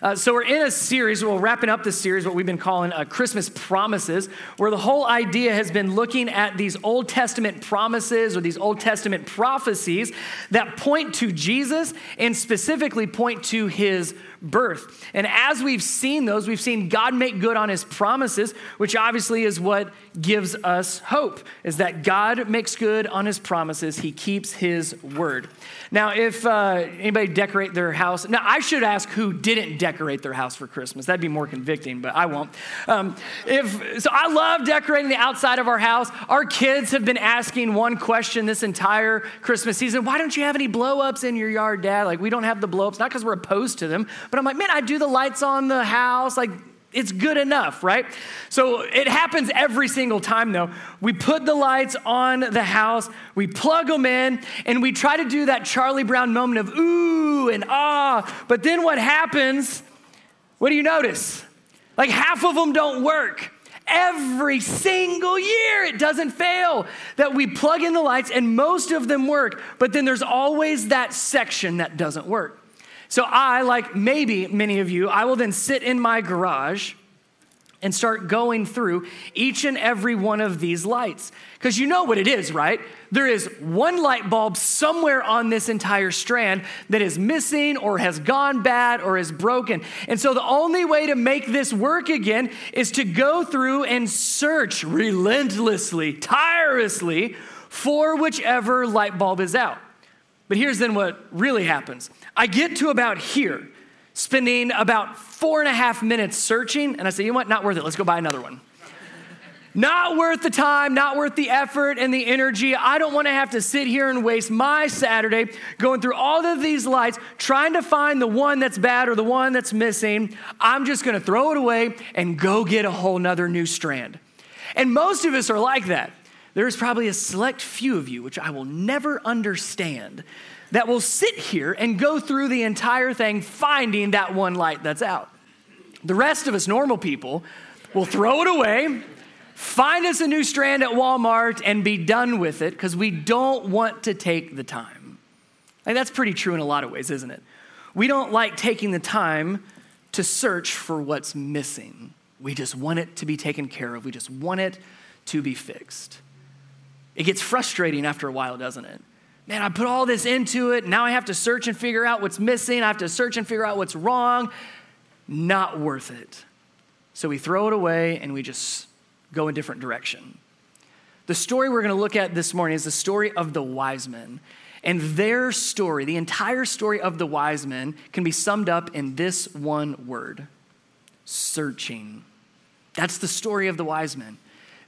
Uh, so, we're in a series, we're wrapping up this series, what we've been calling uh, Christmas Promises, where the whole idea has been looking at these Old Testament promises or these Old Testament prophecies that point to Jesus and specifically point to his birth. And as we've seen those, we've seen God make good on his promises, which obviously is what gives us hope, is that God makes good on his promises. He keeps his word. Now, if uh, anybody decorate their house, now I should ask who didn't decorate their house for Christmas. That'd be more convicting, but I won't. Um, if so, I love decorating the outside of our house. Our kids have been asking one question this entire Christmas season: Why don't you have any blow ups in your yard, Dad? Like we don't have the blow ups, not because we're opposed to them, but I'm like, man, I do the lights on the house, like it's good enough, right? So it happens every single time, though. We put the lights on the house, we plug them in, and we try to do that Charlie Brown moment of ooh and ah. But then what happens? What do you notice? Like half of them don't work. Every single year, it doesn't fail that we plug in the lights and most of them work, but then there's always that section that doesn't work. So I, like maybe many of you, I will then sit in my garage and start going through each and every one of these lights. Because you know what it is, right? There is one light bulb somewhere on this entire strand that is missing or has gone bad or is broken. And so the only way to make this work again is to go through and search relentlessly, tirelessly for whichever light bulb is out. But here's then what really happens I get to about here, spending about four and a half minutes searching, and I say, you know what, not worth it, let's go buy another one. Not worth the time, not worth the effort and the energy. I don't want to have to sit here and waste my Saturday going through all of these lights, trying to find the one that's bad or the one that's missing. I'm just going to throw it away and go get a whole nother new strand. And most of us are like that. There's probably a select few of you, which I will never understand, that will sit here and go through the entire thing finding that one light that's out. The rest of us normal people will throw it away, find us a new strand at Walmart, and be done with it because we don't want to take the time. Like that's pretty true in a lot of ways, isn't it? We don't like taking the time to search for what's missing. We just want it to be taken care of, we just want it to be fixed. It gets frustrating after a while, doesn't it? Man, I put all this into it. Now I have to search and figure out what's missing. I have to search and figure out what's wrong. Not worth it. So we throw it away and we just go a different direction. The story we're going to look at this morning is the story of the wise men. And their story, the entire story of the wise men, can be summed up in this one word searching. That's the story of the wise men.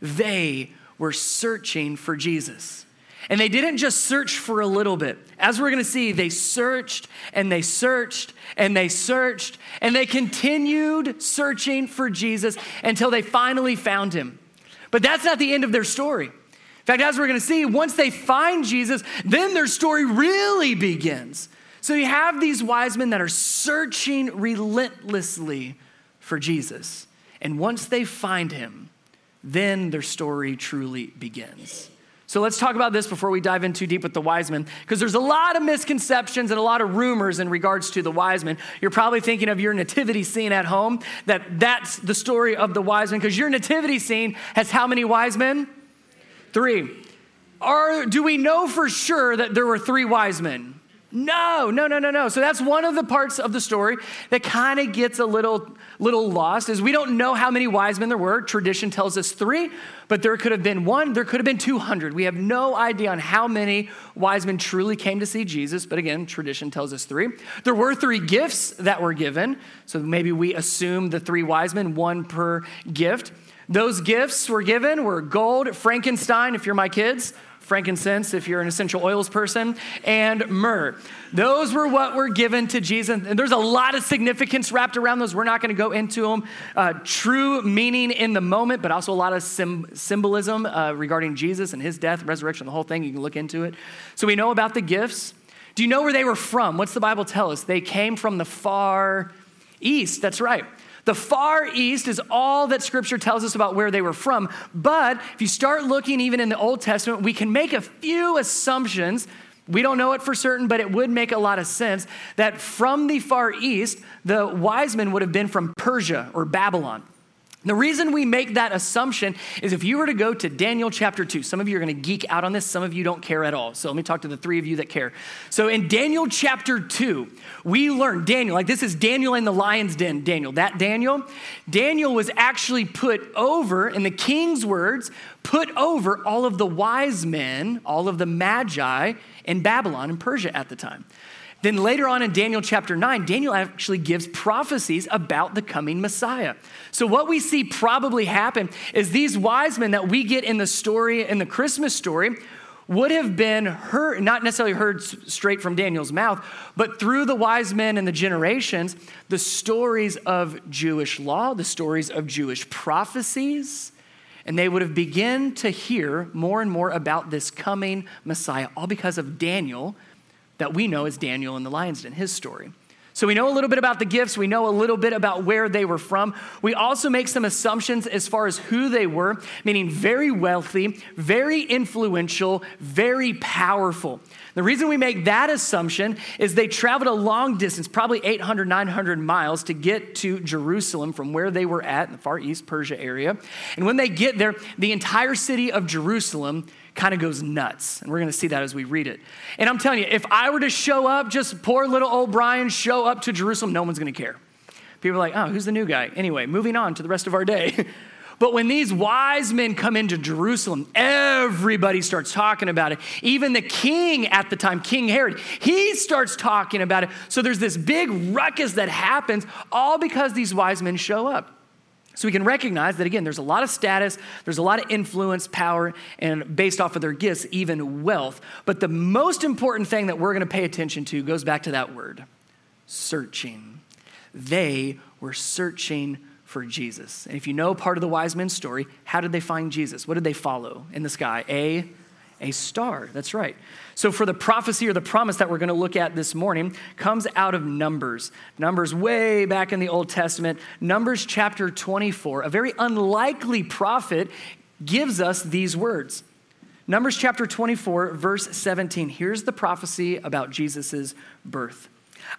They were searching for Jesus. And they didn't just search for a little bit. As we're going to see, they searched and they searched and they searched and they continued searching for Jesus until they finally found him. But that's not the end of their story. In fact, as we're going to see, once they find Jesus, then their story really begins. So you have these wise men that are searching relentlessly for Jesus. And once they find him, then their story truly begins. So let's talk about this before we dive in too deep with the wise men, because there's a lot of misconceptions and a lot of rumors in regards to the wise men. You're probably thinking of your nativity scene at home, that that's the story of the wise men, because your nativity scene has how many wise men? Three. Are, do we know for sure that there were three wise men? No, no, no, no, no. So that's one of the parts of the story that kind of gets a little, little lost is we don't know how many wise men there were. Tradition tells us three, but there could have been one, there could have been 200. We have no idea on how many wise men truly came to see Jesus, but again, tradition tells us three. There were three gifts that were given, so maybe we assume the three wise men, one per gift. Those gifts were given were gold, Frankenstein, if you're my kids, frankincense if you're an essential oils person, and myrrh. Those were what were given to Jesus. And there's a lot of significance wrapped around those. We're not going to go into them. Uh, true meaning in the moment, but also a lot of sim- symbolism uh, regarding Jesus and his death, resurrection, the whole thing. You can look into it. So we know about the gifts. Do you know where they were from? What's the Bible tell us? They came from the far east. That's right. The far east is all that scripture tells us about where they were from. But if you start looking even in the Old Testament, we can make a few assumptions We don't know it for certain, but it would make a lot of sense that from the Far East, the wise men would have been from Persia or Babylon. The reason we make that assumption is if you were to go to Daniel chapter 2, some of you are going to geek out on this, some of you don't care at all. So let me talk to the three of you that care. So in Daniel chapter 2, we learn Daniel, like this is Daniel in the lion's den, Daniel. That Daniel, Daniel was actually put over, in the king's words, put over all of the wise men, all of the magi in Babylon and Persia at the time. Then later on in Daniel chapter 9, Daniel actually gives prophecies about the coming Messiah. So, what we see probably happen is these wise men that we get in the story, in the Christmas story, would have been heard, not necessarily heard straight from Daniel's mouth, but through the wise men and the generations, the stories of Jewish law, the stories of Jewish prophecies, and they would have begun to hear more and more about this coming Messiah, all because of Daniel that we know as Daniel in the lion's den, his story. So we know a little bit about the gifts. We know a little bit about where they were from. We also make some assumptions as far as who they were, meaning very wealthy, very influential, very powerful. The reason we make that assumption is they traveled a long distance, probably 800, 900 miles, to get to Jerusalem from where they were at in the Far East Persia area. And when they get there, the entire city of Jerusalem kind of goes nuts. And we're going to see that as we read it. And I'm telling you, if I were to show up, just poor little old Brian show up to Jerusalem, no one's going to care. People are like, oh, who's the new guy? Anyway, moving on to the rest of our day. But when these wise men come into Jerusalem, everybody starts talking about it. Even the king at the time, King Herod, he starts talking about it. So there's this big ruckus that happens, all because these wise men show up. So we can recognize that, again, there's a lot of status, there's a lot of influence, power, and based off of their gifts, even wealth. But the most important thing that we're going to pay attention to goes back to that word searching. They were searching for Jesus. And if you know part of the wise men's story, how did they find Jesus? What did they follow in the sky? A a star. That's right. So, for the prophecy or the promise that we're going to look at this morning, comes out of Numbers. Numbers, way back in the Old Testament. Numbers chapter 24. A very unlikely prophet gives us these words. Numbers chapter 24, verse 17. Here's the prophecy about Jesus' birth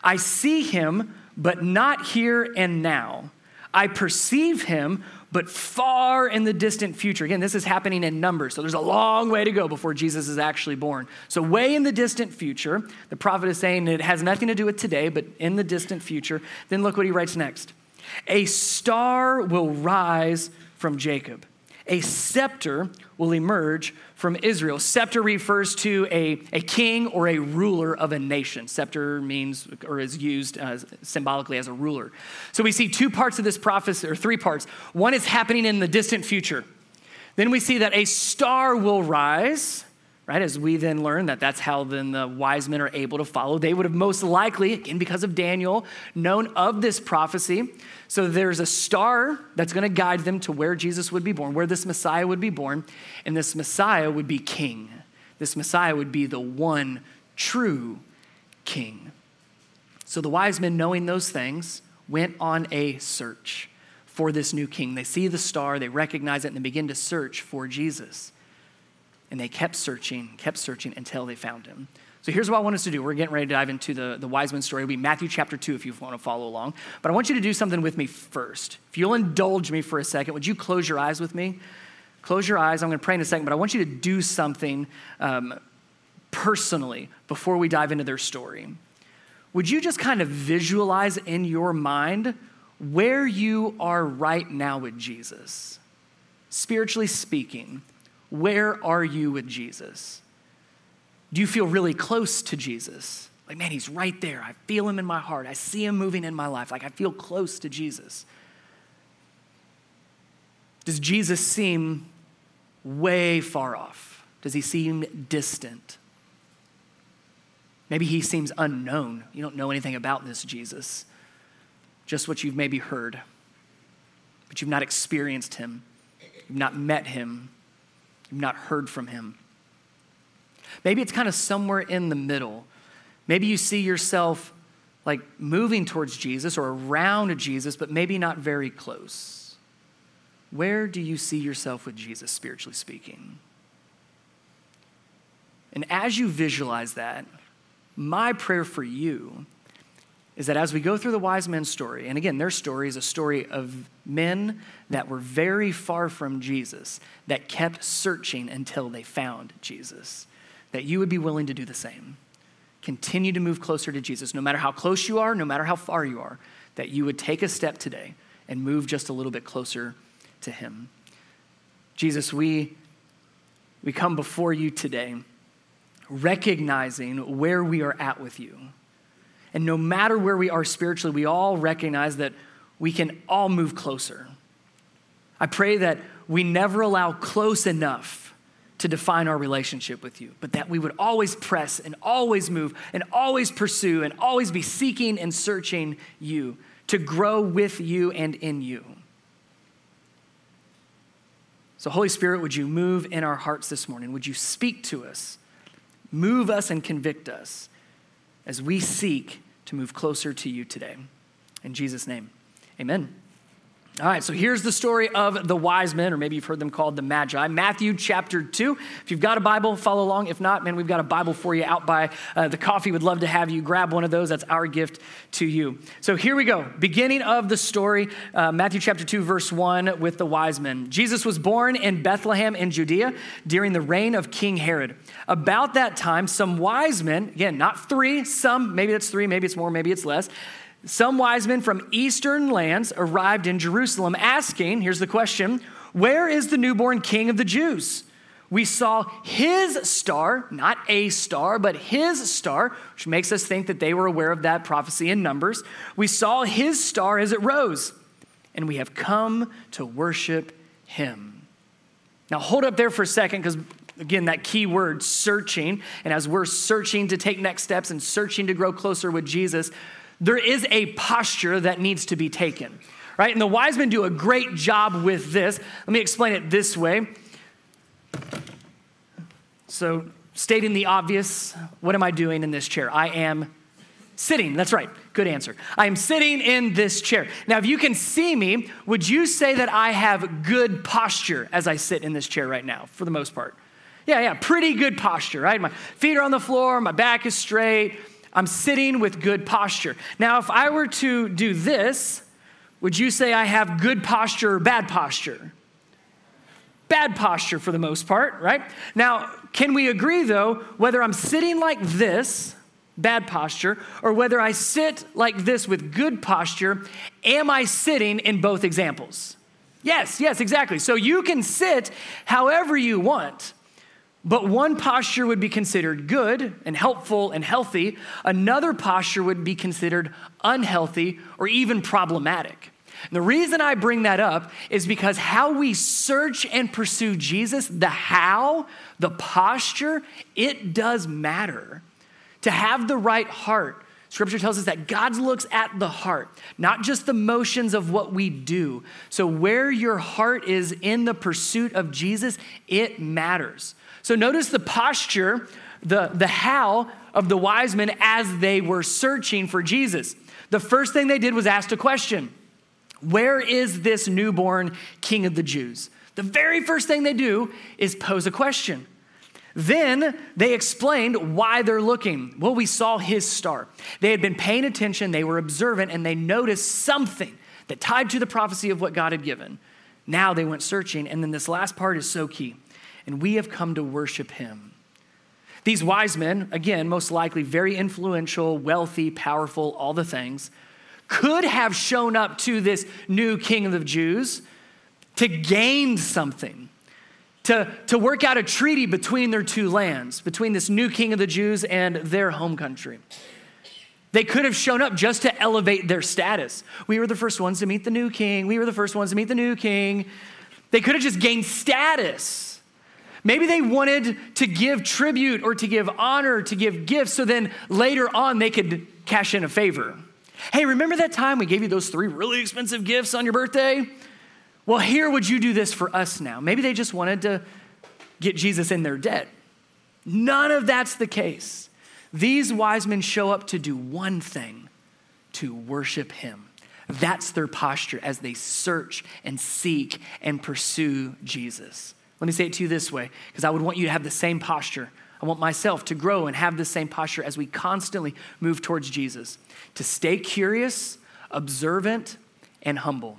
I see him, but not here and now. I perceive him, but far in the distant future. Again, this is happening in numbers, so there's a long way to go before Jesus is actually born. So, way in the distant future, the prophet is saying it has nothing to do with today, but in the distant future. Then look what he writes next A star will rise from Jacob, a scepter will emerge from Israel. Scepter refers to a, a king or a ruler of a nation. Scepter means or is used uh, symbolically as a ruler. So we see two parts of this prophecy, or three parts. One is happening in the distant future. Then we see that a star will rise right? As we then learn that that's how then the wise men are able to follow. They would have most likely, again, because of Daniel, known of this prophecy. So there's a star that's going to guide them to where Jesus would be born, where this Messiah would be born, and this Messiah would be king. This Messiah would be the one true king. So the wise men, knowing those things, went on a search for this new king. They see the star, they recognize it, and they begin to search for Jesus. And they kept searching, kept searching until they found him. So here's what I want us to do. We're getting ready to dive into the, the wise man story. It'll be Matthew chapter 2 if you want to follow along. But I want you to do something with me first. If you'll indulge me for a second, would you close your eyes with me? Close your eyes. I'm going to pray in a second, but I want you to do something um, personally before we dive into their story. Would you just kind of visualize in your mind where you are right now with Jesus? Spiritually speaking, where are you with Jesus? Do you feel really close to Jesus? Like, man, he's right there. I feel him in my heart. I see him moving in my life. Like, I feel close to Jesus. Does Jesus seem way far off? Does he seem distant? Maybe he seems unknown. You don't know anything about this Jesus, just what you've maybe heard, but you've not experienced him, you've not met him, You've not heard from him. Maybe it's kind of somewhere in the middle. Maybe you see yourself like moving towards Jesus or around Jesus, but maybe not very close. Where do you see yourself with Jesus, spiritually speaking? And as you visualize that, my prayer for you is that as we go through the wise men's story, and again, their story is a story of men that were very far from Jesus, that kept searching until they found Jesus, that you would be willing to do the same. Continue to move closer to Jesus, no matter how close you are, no matter how far you are, that you would take a step today and move just a little bit closer to Him. Jesus, we, we come before you today recognizing where we are at with you. And no matter where we are spiritually, we all recognize that we can all move closer. I pray that we never allow close enough to define our relationship with you, but that we would always press and always move and always pursue and always be seeking and searching you to grow with you and in you. So, Holy Spirit, would you move in our hearts this morning? Would you speak to us, move us, and convict us as we seek to move closer to you today? In Jesus' name, amen. All right, so here's the story of the wise men, or maybe you've heard them called the Magi. Matthew chapter 2. If you've got a Bible, follow along. If not, man, we've got a Bible for you out by uh, the coffee. Would love to have you grab one of those. That's our gift to you. So here we go. Beginning of the story, uh, Matthew chapter 2, verse 1, with the wise men. Jesus was born in Bethlehem in Judea during the reign of King Herod. About that time, some wise men, again, not three, some, maybe it's three, maybe it's more, maybe it's less, some wise men from eastern lands arrived in Jerusalem asking, here's the question, where is the newborn king of the Jews? We saw his star, not a star, but his star, which makes us think that they were aware of that prophecy in Numbers. We saw his star as it rose, and we have come to worship him. Now, hold up there for a second because again, that key word, searching. And as we're searching to take next steps and searching to grow closer with Jesus, there is a posture that needs to be taken, right? And the wise men do a great job with this. Let me explain it this way. So, stating the obvious, what am I doing in this chair? I am sitting. That's right. Good answer. I am sitting in this chair. Now, if you can see me, would you say that I have good posture as I sit in this chair right now, for the most part? Yeah, yeah, pretty good posture, right? My feet are on the floor, my back is straight, I'm sitting with good posture. Now, if I were to do this, would you say I have good posture or bad posture? Bad posture for the most part, right? Now, can we agree though, whether I'm sitting like this, bad posture, or whether I sit like this with good posture, am I sitting in both examples? Yes, yes, exactly. So you can sit however you want. But one posture would be considered good and helpful and healthy. Another posture would be considered unhealthy or even problematic. And the reason I bring that up is because how we search and pursue Jesus, the how, the posture, it does matter. To have the right heart, Scripture tells us that God looks at the heart, not just the motions of what we do. So, where your heart is in the pursuit of Jesus, it matters. So notice the posture, the, the how of the wise men as they were searching for Jesus. The first thing they did was ask a question Where is this newborn king of the Jews? The very first thing they do is pose a question. Then they explained why they're looking. Well, we saw his star. They had been paying attention, they were observant, and they noticed something that tied to the prophecy of what God had given. Now they went searching, and then this last part is so key and we have come to worship him. These wise men, again, most likely very influential, wealthy, powerful, all the things, could have shown up to this new king of the Jews to gain something, to, to work out a treaty between their two lands, between this new king of the Jews and their home country. They could have shown up just to elevate their status. We were the first ones to meet the new king. We were the first ones to meet the new king. They could have just gained status. Maybe they wanted to give tribute or to give honor, to give gifts, so then later on they could cash in a favor. Hey, remember that time we gave you those three really expensive gifts on your birthday? Well, here would you do this for us now? Maybe they just wanted to get Jesus in their debt. None of that's the case. These wise men show up to do one thing to worship him. That's their posture as they search and seek and pursue Jesus. Let me say it to you this way, because I would want you to have the same posture. I want myself to grow and have the same posture as we constantly move towards Jesus, to stay curious, observant, and humble.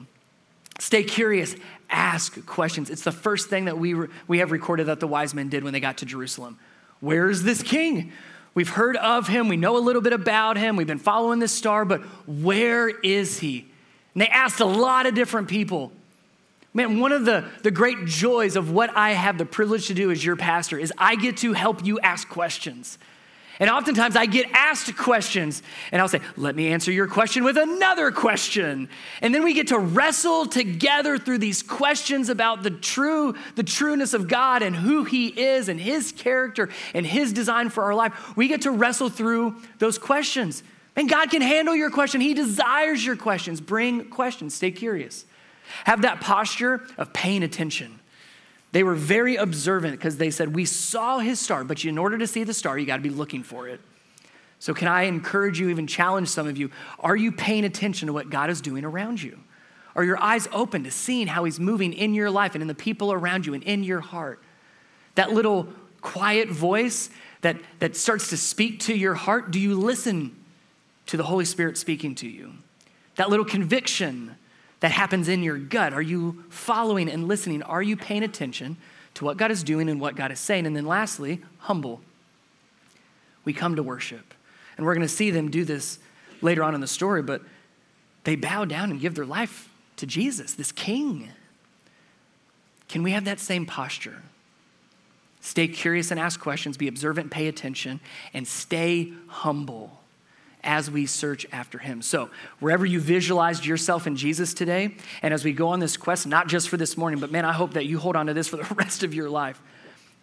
Stay curious, ask questions. It's the first thing that we, re- we have recorded that the wise men did when they got to Jerusalem. Where is this king? We've heard of him, we know a little bit about him, we've been following this star, but where is he? And they asked a lot of different people. Man, one of the, the great joys of what I have the privilege to do as your pastor is I get to help you ask questions. And oftentimes I get asked questions, and I'll say, Let me answer your question with another question. And then we get to wrestle together through these questions about the true, the trueness of God and who He is and His character and His design for our life. We get to wrestle through those questions. And God can handle your question. He desires your questions. Bring questions. Stay curious. Have that posture of paying attention. They were very observant because they said, We saw his star, but in order to see the star, you got to be looking for it. So, can I encourage you, even challenge some of you? Are you paying attention to what God is doing around you? Are your eyes open to seeing how he's moving in your life and in the people around you and in your heart? That little quiet voice that, that starts to speak to your heart, do you listen to the Holy Spirit speaking to you? That little conviction that happens in your gut? Are you following and listening? Are you paying attention to what God is doing and what God is saying? And then lastly, humble. We come to worship. And we're going to see them do this later on in the story, but they bow down and give their life to Jesus, this king. Can we have that same posture? Stay curious and ask questions, be observant, pay attention, and stay humble as we search after him. So, wherever you visualized yourself in Jesus today, and as we go on this quest, not just for this morning, but man, I hope that you hold on to this for the rest of your life.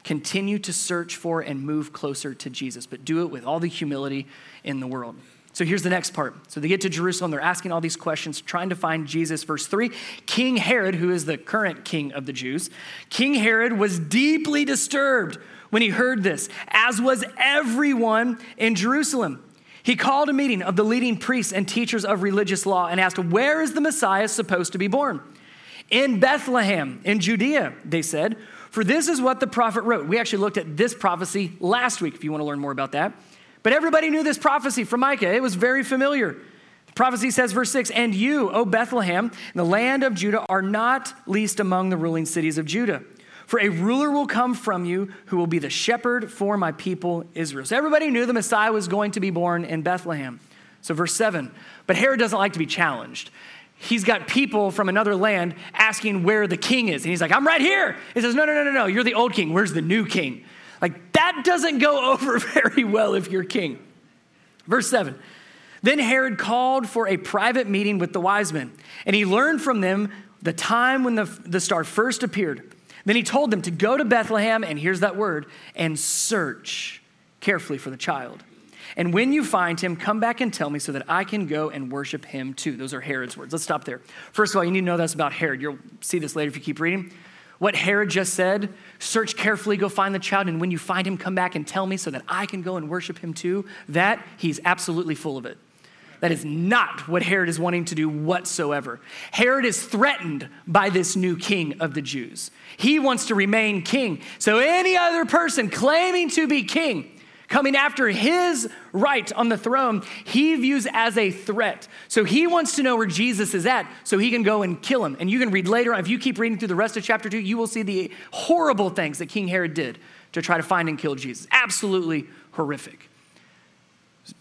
Continue to search for and move closer to Jesus, but do it with all the humility in the world. So here's the next part. So they get to Jerusalem, they're asking all these questions, trying to find Jesus. Verse 3 King Herod, who is the current king of the Jews, King Herod was deeply disturbed when he heard this, as was everyone in Jerusalem. He called a meeting of the leading priests and teachers of religious law and asked, Where is the Messiah supposed to be born? In Bethlehem, in Judea, they said, for this is what the prophet wrote. We actually looked at this prophecy last week if you want to learn more about that. But everybody knew this prophecy from Micah, it was very familiar. The prophecy says, verse 6 And you, O Bethlehem, in the land of Judah, are not least among the ruling cities of Judah. For a ruler will come from you who will be the shepherd for my people Israel. So everybody knew the Messiah was going to be born in Bethlehem. So, verse 7 But Herod doesn't like to be challenged. He's got people from another land asking where the king is. And he's like, I'm right here. He says, No, no, no, no, no. You're the old king. Where's the new king? Like, that doesn't go over very well if you're king. Verse 7 Then Herod called for a private meeting with the wise men, and he learned from them the time when the, the star first appeared. Then he told them to go to Bethlehem, and here's that word, and search carefully for the child. And when you find him, come back and tell me so that I can go and worship him too. Those are Herod's words. Let's stop there. First of all, you need to know that's about Herod. You'll see this later if you keep reading. What Herod just said search carefully, go find the child, and when you find him, come back and tell me so that I can go and worship him too. That, he's absolutely full of it. That is not what Herod is wanting to do whatsoever. Herod is threatened by this new king of the Jews. He wants to remain king. So, any other person claiming to be king, coming after his right on the throne, he views as a threat. So, he wants to know where Jesus is at so he can go and kill him. And you can read later on, if you keep reading through the rest of chapter two, you will see the horrible things that King Herod did to try to find and kill Jesus. Absolutely horrific.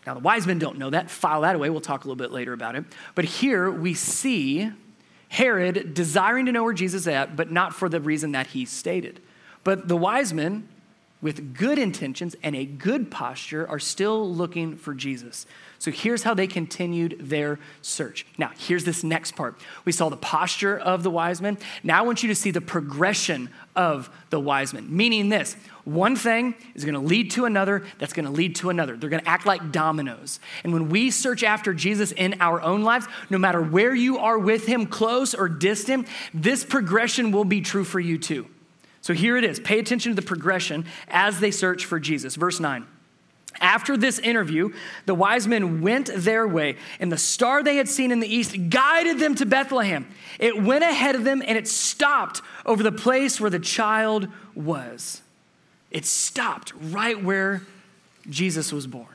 Now, the wise men don't know that. File that away. We'll talk a little bit later about it. But here we see Herod desiring to know where Jesus is at, but not for the reason that he stated. But the wise men, with good intentions and a good posture, are still looking for Jesus. So here's how they continued their search. Now, here's this next part. We saw the posture of the wise men. Now I want you to see the progression of the wise men, meaning this one thing is going to lead to another, that's going to lead to another. They're going to act like dominoes. And when we search after Jesus in our own lives, no matter where you are with him, close or distant, this progression will be true for you too. So here it is. Pay attention to the progression as they search for Jesus. Verse 9. After this interview, the wise men went their way, and the star they had seen in the east guided them to Bethlehem. It went ahead of them and it stopped over the place where the child was. It stopped right where Jesus was born.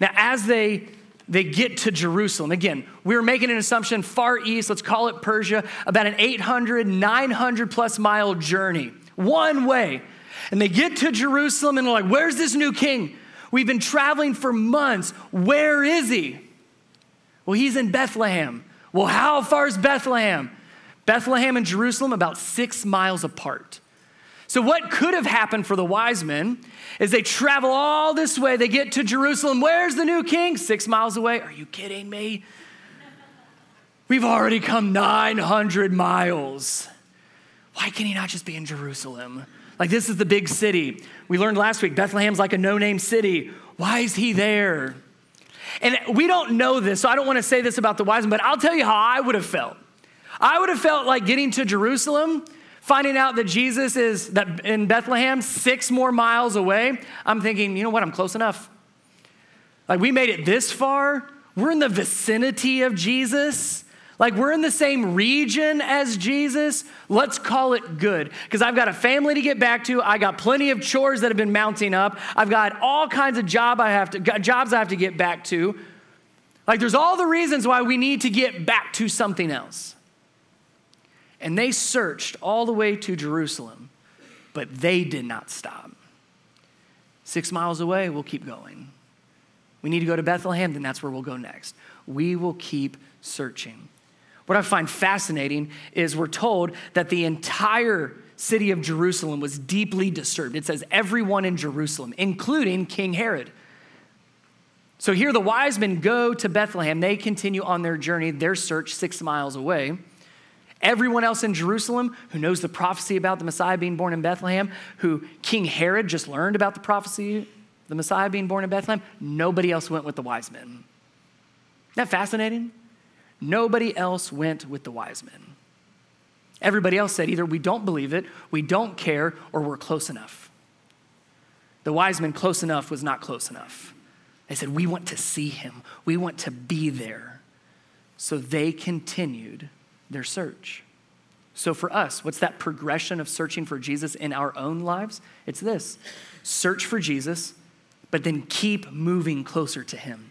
Now, as they they get to Jerusalem. Again, we're making an assumption far east, let's call it Persia, about an 800, 900 plus mile journey, one way. And they get to Jerusalem and they're like, Where's this new king? We've been traveling for months. Where is he? Well, he's in Bethlehem. Well, how far is Bethlehem? Bethlehem and Jerusalem, about six miles apart. So, what could have happened for the wise men is they travel all this way, they get to Jerusalem. Where's the new king? Six miles away. Are you kidding me? We've already come 900 miles. Why can he not just be in Jerusalem? Like, this is the big city. We learned last week Bethlehem's like a no name city. Why is he there? And we don't know this, so I don't want to say this about the wise men, but I'll tell you how I would have felt. I would have felt like getting to Jerusalem, finding out that Jesus is that in Bethlehem, six more miles away. I'm thinking, you know what? I'm close enough. Like we made it this far. We're in the vicinity of Jesus. Like we're in the same region as Jesus. Let's call it good. Because I've got a family to get back to. I got plenty of chores that have been mounting up. I've got all kinds of job I have to, jobs I have to get back to. Like there's all the reasons why we need to get back to something else. And they searched all the way to Jerusalem, but they did not stop. Six miles away, we'll keep going. We need to go to Bethlehem, then that's where we'll go next. We will keep searching. What I find fascinating is we're told that the entire city of Jerusalem was deeply disturbed. It says everyone in Jerusalem, including King Herod. So here the wise men go to Bethlehem. They continue on their journey, their search six miles away. Everyone else in Jerusalem who knows the prophecy about the Messiah being born in Bethlehem, who King Herod just learned about the prophecy, the Messiah being born in Bethlehem, nobody else went with the wise men. Isn't that fascinating? Nobody else went with the wise men. Everybody else said either we don't believe it, we don't care, or we're close enough. The wise men, close enough, was not close enough. They said, We want to see him, we want to be there. So they continued their search. So, for us, what's that progression of searching for Jesus in our own lives? It's this search for Jesus, but then keep moving closer to Him.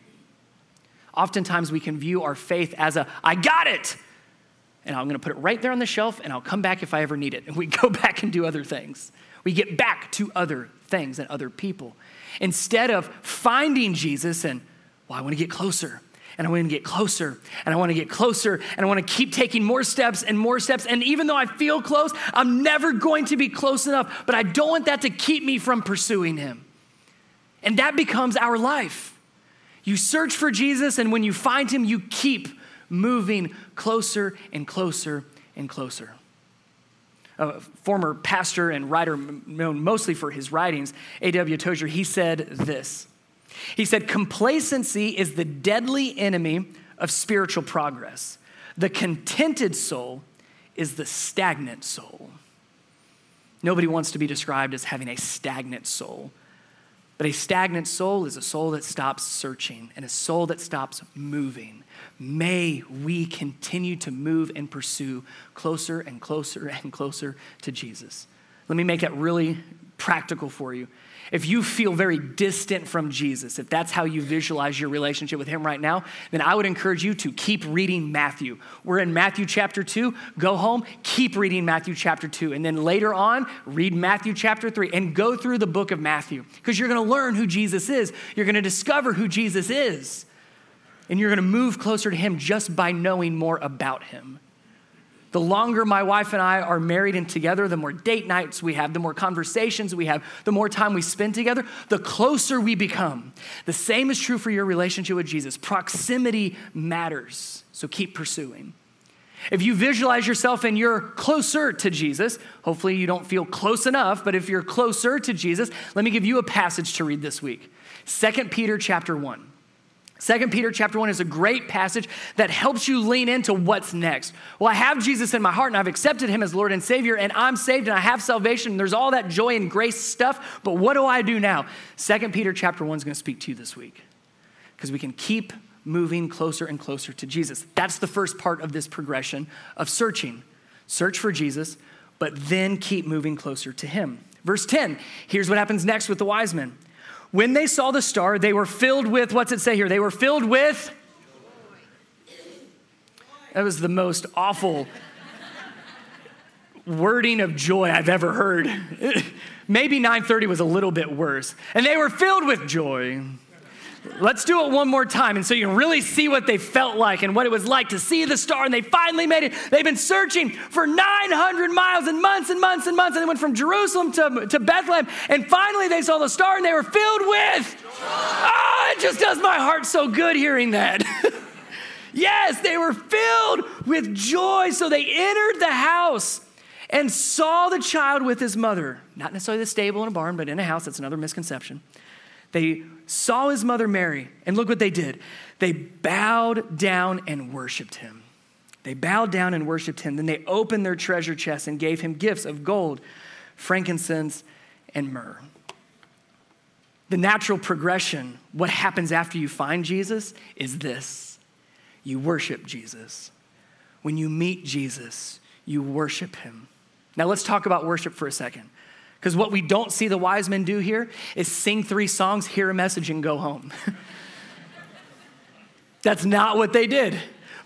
Oftentimes, we can view our faith as a, I got it, and I'm gonna put it right there on the shelf, and I'll come back if I ever need it. And we go back and do other things. We get back to other things and other people. Instead of finding Jesus and, well, I wanna get closer and I want to get closer and I want to get closer and I want to keep taking more steps and more steps. And even though I feel close, I'm never going to be close enough, but I don't want that to keep me from pursuing Him. And that becomes our life. You search for Jesus, and when you find Him, you keep moving closer and closer and closer. A former pastor and writer, known mostly for his writings, A.W. Tozer, he said this. He said, Complacency is the deadly enemy of spiritual progress. The contented soul is the stagnant soul. Nobody wants to be described as having a stagnant soul. But a stagnant soul is a soul that stops searching and a soul that stops moving. May we continue to move and pursue closer and closer and closer to Jesus. Let me make it really practical for you if you feel very distant from Jesus, if that's how you visualize your relationship with Him right now, then I would encourage you to keep reading Matthew. We're in Matthew chapter 2. Go home, keep reading Matthew chapter 2. And then later on, read Matthew chapter 3 and go through the book of Matthew because you're going to learn who Jesus is. You're going to discover who Jesus is. And you're going to move closer to Him just by knowing more about Him. The longer my wife and I are married and together, the more date nights we have, the more conversations we have, the more time we spend together, the closer we become. The same is true for your relationship with Jesus. Proximity matters, so keep pursuing. If you visualize yourself and you're closer to Jesus, hopefully you don't feel close enough, but if you're closer to Jesus, let me give you a passage to read this week. 2 Peter chapter 1. Second Peter chapter 1 is a great passage that helps you lean into what's next. Well, I have Jesus in my heart and I've accepted him as Lord and Savior and I'm saved and I have salvation and there's all that joy and grace stuff, but what do I do now? Second Peter chapter 1 is going to speak to you this week because we can keep moving closer and closer to Jesus. That's the first part of this progression of searching. Search for Jesus, but then keep moving closer to him. Verse 10, here's what happens next with the wise men. When they saw the star, they were filled with, what's it say here? They were filled with. That was the most awful wording of joy I've ever heard. Maybe 930 was a little bit worse. And they were filled with joy. Let's do it one more time. And so you can really see what they felt like and what it was like to see the star. And they finally made it. They've been searching for 900 miles and months and months and months. And they went from Jerusalem to, to Bethlehem. And finally they saw the star and they were filled with. Oh, it just does my heart so good hearing that. yes, they were filled with joy. So they entered the house and saw the child with his mother. Not necessarily the stable in a barn, but in a house. That's another misconception. They saw his mother Mary, and look what they did. They bowed down and worshiped him. They bowed down and worshiped him. Then they opened their treasure chests and gave him gifts of gold, frankincense, and myrrh. The natural progression, what happens after you find Jesus, is this you worship Jesus. When you meet Jesus, you worship him. Now let's talk about worship for a second. Because what we don't see the wise men do here is sing three songs, hear a message, and go home. That's not what they did.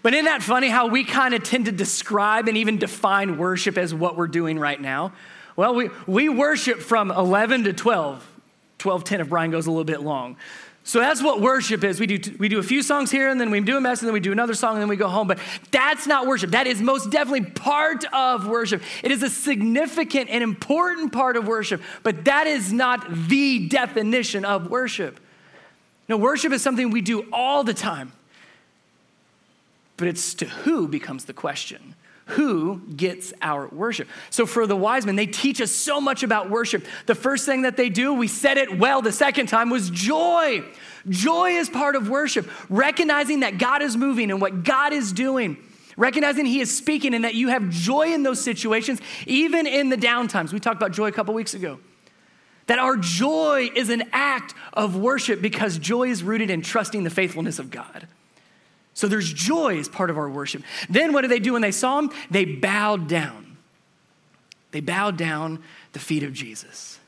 But isn't that funny how we kind of tend to describe and even define worship as what we're doing right now? Well, we, we worship from 11 to 12. 12, 10 if Brian goes a little bit long. So that's what worship is. We do, we do a few songs here, and then we do a mess, and then we do another song, and then we go home. But that's not worship. That is most definitely part of worship. It is a significant and important part of worship, but that is not the definition of worship. No, worship is something we do all the time, but it's to who becomes the question who gets our worship. So for the wise men, they teach us so much about worship. The first thing that they do, we said it well the second time, was joy. Joy is part of worship, recognizing that God is moving and what God is doing. Recognizing He is speaking and that you have joy in those situations, even in the downtimes. We talked about joy a couple weeks ago. That our joy is an act of worship because joy is rooted in trusting the faithfulness of God. So there's joy as part of our worship. Then what did they do when they saw him? They bowed down. They bowed down the feet of Jesus.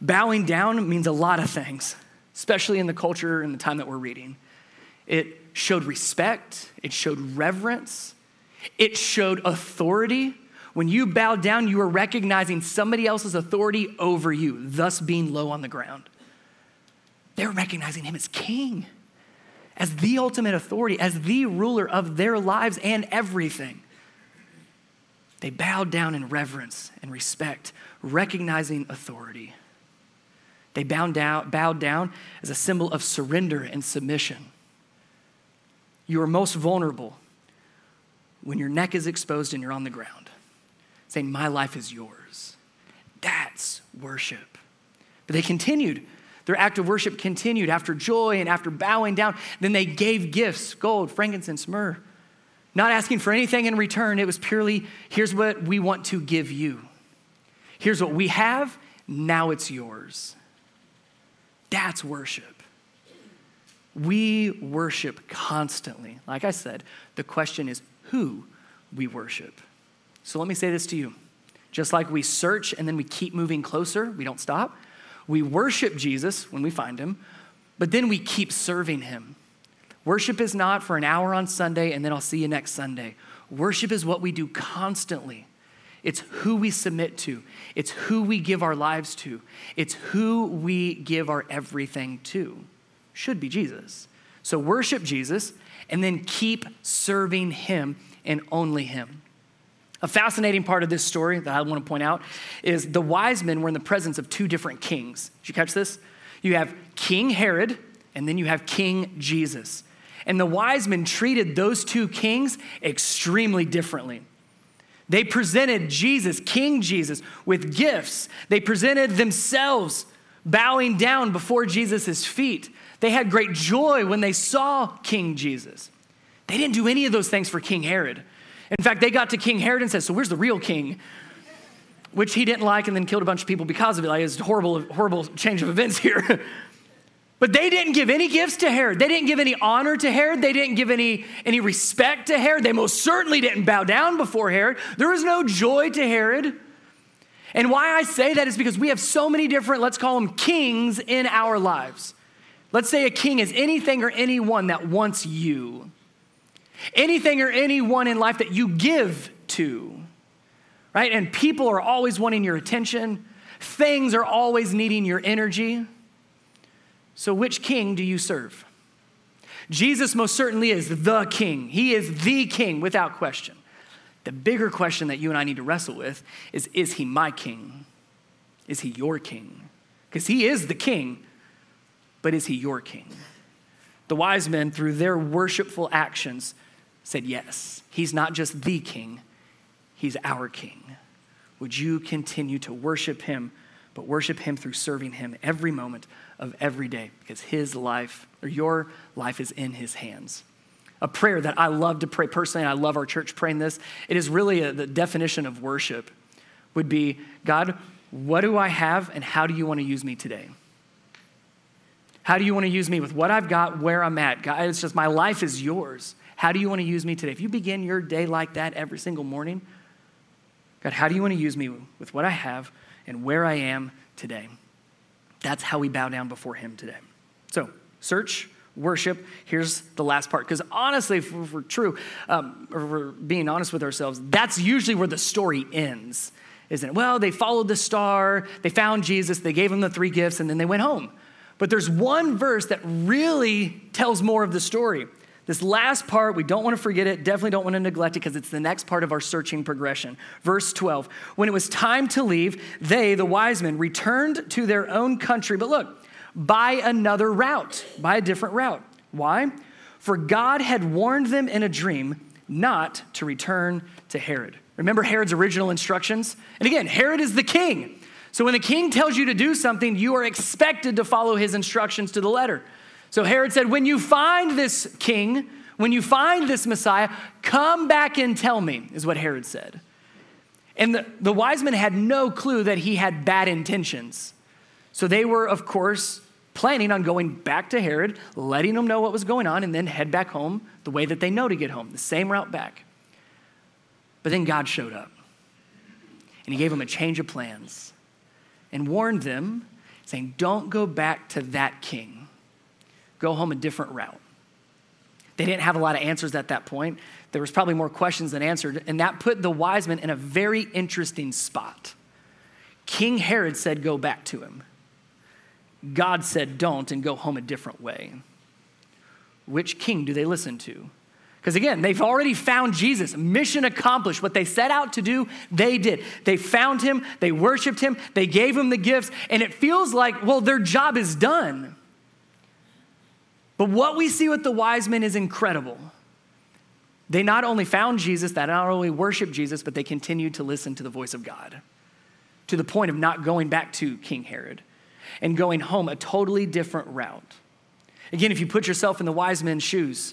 Bowing down means a lot of things, especially in the culture and the time that we're reading. It showed respect, it showed reverence, it showed authority. When you bow down, you are recognizing somebody else's authority over you, thus being low on the ground. They were recognizing him as king as the ultimate authority, as the ruler of their lives and everything. They bowed down in reverence and respect, recognizing authority. They bowed down, bowed down as a symbol of surrender and submission. You are most vulnerable when your neck is exposed and you're on the ground, saying, My life is yours. That's worship. But they continued their act of worship continued after joy and after bowing down. Then they gave gifts gold, frankincense, myrrh. Not asking for anything in return. It was purely here's what we want to give you. Here's what we have. Now it's yours. That's worship. We worship constantly. Like I said, the question is who we worship. So let me say this to you. Just like we search and then we keep moving closer, we don't stop. We worship Jesus when we find him, but then we keep serving him. Worship is not for an hour on Sunday and then I'll see you next Sunday. Worship is what we do constantly. It's who we submit to, it's who we give our lives to, it's who we give our everything to. Should be Jesus. So worship Jesus and then keep serving him and only him. A fascinating part of this story that I want to point out is the wise men were in the presence of two different kings. Did you catch this? You have King Herod, and then you have King Jesus. And the wise men treated those two kings extremely differently. They presented Jesus, King Jesus, with gifts. They presented themselves bowing down before Jesus' feet. They had great joy when they saw King Jesus. They didn't do any of those things for King Herod. In fact, they got to King Herod and said, So where's the real king? Which he didn't like and then killed a bunch of people because of it. Like, it's a horrible, horrible change of events here. but they didn't give any gifts to Herod. They didn't give any honor to Herod. They didn't give any, any respect to Herod. They most certainly didn't bow down before Herod. There was no joy to Herod. And why I say that is because we have so many different, let's call them kings in our lives. Let's say a king is anything or anyone that wants you, anything or anyone in life that you give to, right? And people are always wanting your attention, things are always needing your energy. So, which king do you serve? Jesus most certainly is the king. He is the king without question. The bigger question that you and I need to wrestle with is Is he my king? Is he your king? Because he is the king, but is he your king? The wise men, through their worshipful actions, said, Yes, he's not just the king, he's our king. Would you continue to worship him, but worship him through serving him every moment of every day? Because his life, or your life, is in his hands a prayer that I love to pray personally, and I love our church praying this. It is really a, the definition of worship would be God, what do I have, and how do you want to use me today? How do you want to use me with what I've got, where I'm at? God, it's just my life is yours. How do you want to use me today? If you begin your day like that every single morning, God, how do you want to use me with what I have and where I am today? That's how we bow down before Him today. So, search worship. Here's the last part. Because honestly, if we're true, um, or we're being honest with ourselves, that's usually where the story ends, isn't it? Well, they followed the star, they found Jesus, they gave him the three gifts, and then they went home. But there's one verse that really tells more of the story. This last part, we don't want to forget it, definitely don't want to neglect it because it's the next part of our searching progression. Verse 12 When it was time to leave, they, the wise men, returned to their own country. But look, by another route, by a different route. Why? For God had warned them in a dream not to return to Herod. Remember Herod's original instructions? And again, Herod is the king. So when the king tells you to do something, you are expected to follow his instructions to the letter. So Herod said, When you find this king, when you find this Messiah, come back and tell me, is what Herod said. And the, the wise men had no clue that he had bad intentions. So they were, of course, planning on going back to Herod, letting him know what was going on, and then head back home the way that they know to get home, the same route back. But then God showed up, and he gave them a change of plans and warned them, saying, Don't go back to that king, go home a different route. They didn't have a lot of answers at that point. There was probably more questions than answered, and that put the wise men in a very interesting spot. King Herod said, Go back to him. God said don't and go home a different way. Which king do they listen to? Because again, they've already found Jesus. Mission accomplished. What they set out to do, they did. They found him, they worshiped him, they gave him the gifts, and it feels like, well, their job is done. But what we see with the wise men is incredible. They not only found Jesus, they not only worshiped Jesus, but they continued to listen to the voice of God to the point of not going back to King Herod and going home a totally different route. Again, if you put yourself in the wise men's shoes,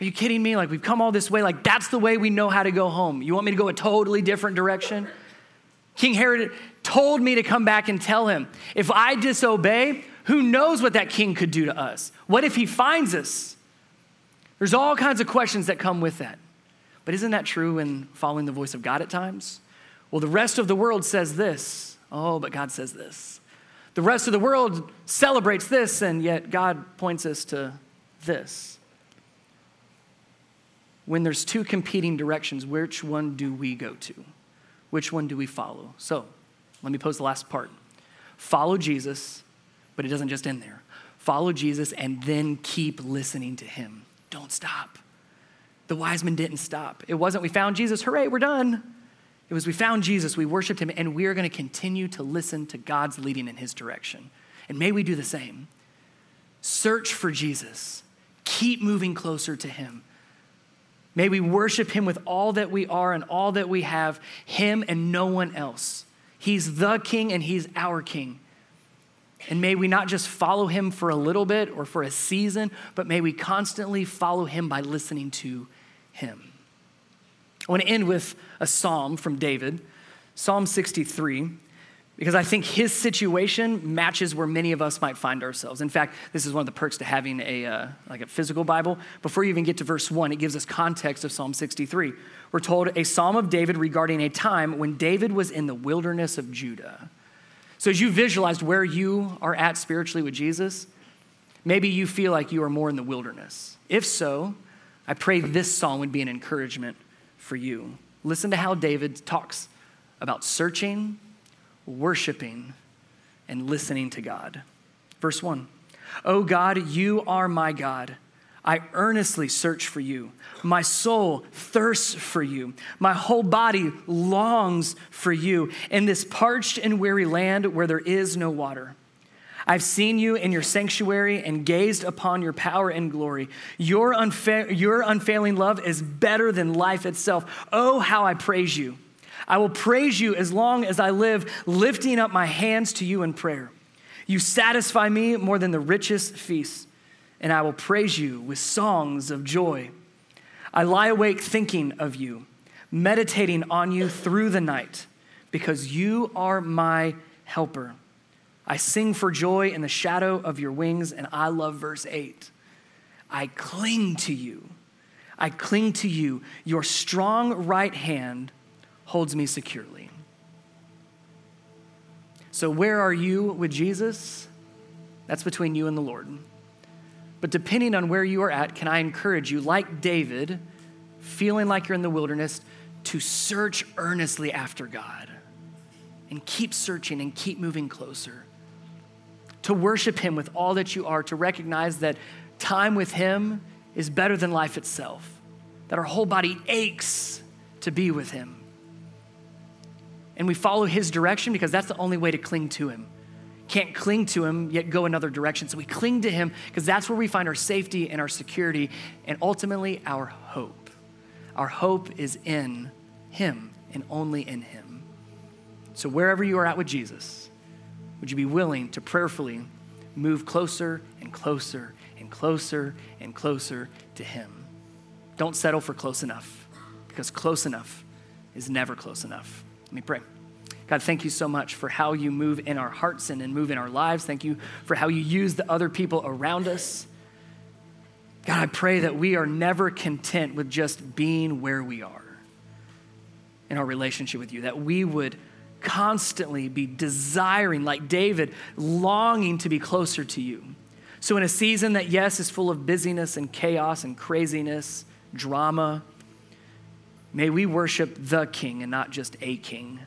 are you kidding me? Like, we've come all this way. Like, that's the way we know how to go home. You want me to go a totally different direction? King Herod told me to come back and tell him if I disobey, who knows what that king could do to us? What if he finds us? There's all kinds of questions that come with that. But isn't that true in following the voice of God at times? Well, the rest of the world says this. Oh, but God says this. The rest of the world celebrates this, and yet God points us to this. When there's two competing directions, which one do we go to? Which one do we follow? So, let me pose the last part. Follow Jesus, but it doesn't just end there. Follow Jesus and then keep listening to him. Don't stop. The wise men didn't stop. It wasn't, we found Jesus, hooray, we're done. It was we found Jesus, we worshiped him, and we are going to continue to listen to God's leading in his direction. And may we do the same. Search for Jesus, keep moving closer to him. May we worship him with all that we are and all that we have, him and no one else. He's the king and he's our king. And may we not just follow him for a little bit or for a season, but may we constantly follow him by listening to him. I want to end with a psalm from David, Psalm 63. because I think his situation matches where many of us might find ourselves. In fact, this is one of the perks to having a uh, like a physical Bible. Before you even get to verse one, it gives us context of Psalm 63. We're told a psalm of David regarding a time when David was in the wilderness of Judah. So as you visualized where you are at spiritually with Jesus, maybe you feel like you are more in the wilderness. If so, I pray this psalm would be an encouragement for you. Listen to how David talks about searching worshiping, and listening to God. Verse 1 O God, you are my God. I earnestly search for you. My soul thirsts for you. My whole body longs for you in this parched and weary land where there is no water. I've seen you in your sanctuary and gazed upon your power and glory. Your, unfa- your unfailing love is better than life itself. Oh, how I praise you. I will praise you as long as I live, lifting up my hands to you in prayer. You satisfy me more than the richest feast, and I will praise you with songs of joy. I lie awake thinking of you, meditating on you through the night, because you are my helper. I sing for joy in the shadow of your wings, and I love verse 8. I cling to you. I cling to you. Your strong right hand holds me securely. So, where are you with Jesus? That's between you and the Lord. But depending on where you are at, can I encourage you, like David, feeling like you're in the wilderness, to search earnestly after God and keep searching and keep moving closer. To worship Him with all that you are, to recognize that time with Him is better than life itself, that our whole body aches to be with Him and we follow his direction because that's the only way to cling to him. Can't cling to him yet go another direction. So we cling to him because that's where we find our safety and our security and ultimately our hope. Our hope is in him and only in him. So wherever you are at with Jesus, would you be willing to prayerfully move closer and closer and closer and closer to him? Don't settle for close enough because close enough is never close enough. Let me pray. God, thank you so much for how you move in our hearts and, and move in our lives. Thank you for how you use the other people around us. God, I pray that we are never content with just being where we are in our relationship with you, that we would constantly be desiring, like David, longing to be closer to you. So, in a season that, yes, is full of busyness and chaos and craziness, drama, May we worship the King and not just a king.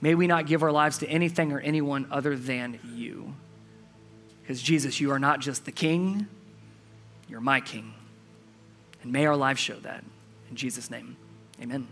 May we not give our lives to anything or anyone other than you. Because, Jesus, you are not just the King, you're my King. And may our lives show that. In Jesus' name, amen.